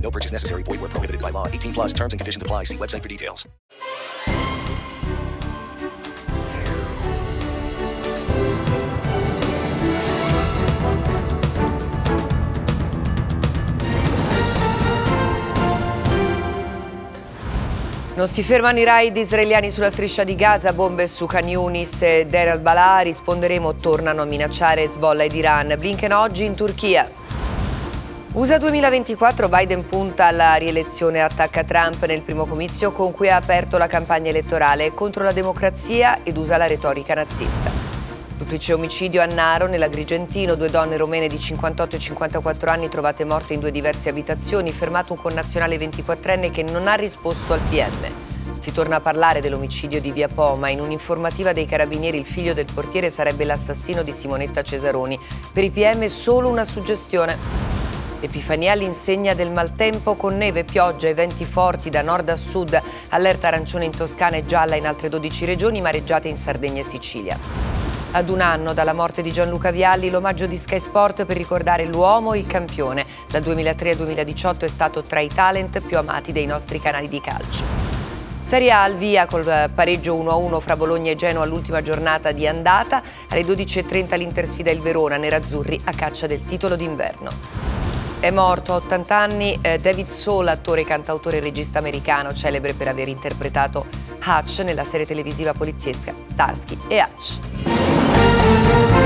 No purchase necessary. Void where prohibited by law. 18 plus terms and conditions apply. See website for details. Non si fermano i raid israeliani sulla striscia di Gaza, bombe su Khan Yunis e Deir al-Balà, risponderemo, tornano a minacciare Hezbollah ed Iran. Blinken oggi in Turchia. USA 2024, Biden punta alla rielezione e attacca Trump nel primo comizio con cui ha aperto la campagna elettorale contro la democrazia ed usa la retorica nazista. Duplice omicidio a Naro, nell'Agrigentino, due donne romene di 58 e 54 anni trovate morte in due diverse abitazioni, fermato un connazionale 24enne che non ha risposto al PM. Si torna a parlare dell'omicidio di Via Poma. In un'informativa dei carabinieri il figlio del portiere sarebbe l'assassino di Simonetta Cesaroni. Per i PM solo una suggestione. Epifania all'insegna del maltempo con neve, pioggia e venti forti da nord a sud, allerta arancione in Toscana e gialla in altre 12 regioni, mareggiate in Sardegna e Sicilia. Ad un anno dalla morte di Gianluca Vialli, l'omaggio di Sky Sport per ricordare l'uomo e il campione. Dal 2003 al 2018 è stato tra i talent più amati dei nostri canali di calcio. Serie A al via col pareggio 1-1 fra Bologna e Genoa all'ultima giornata di andata. Alle 12.30 l'Inter sfida il Verona, nerazzurri a caccia del titolo d'inverno. È morto a 80 anni eh, David Soul, attore, cantautore e regista americano, celebre per aver interpretato Hutch nella serie televisiva poliziesca Starsky e Hutch.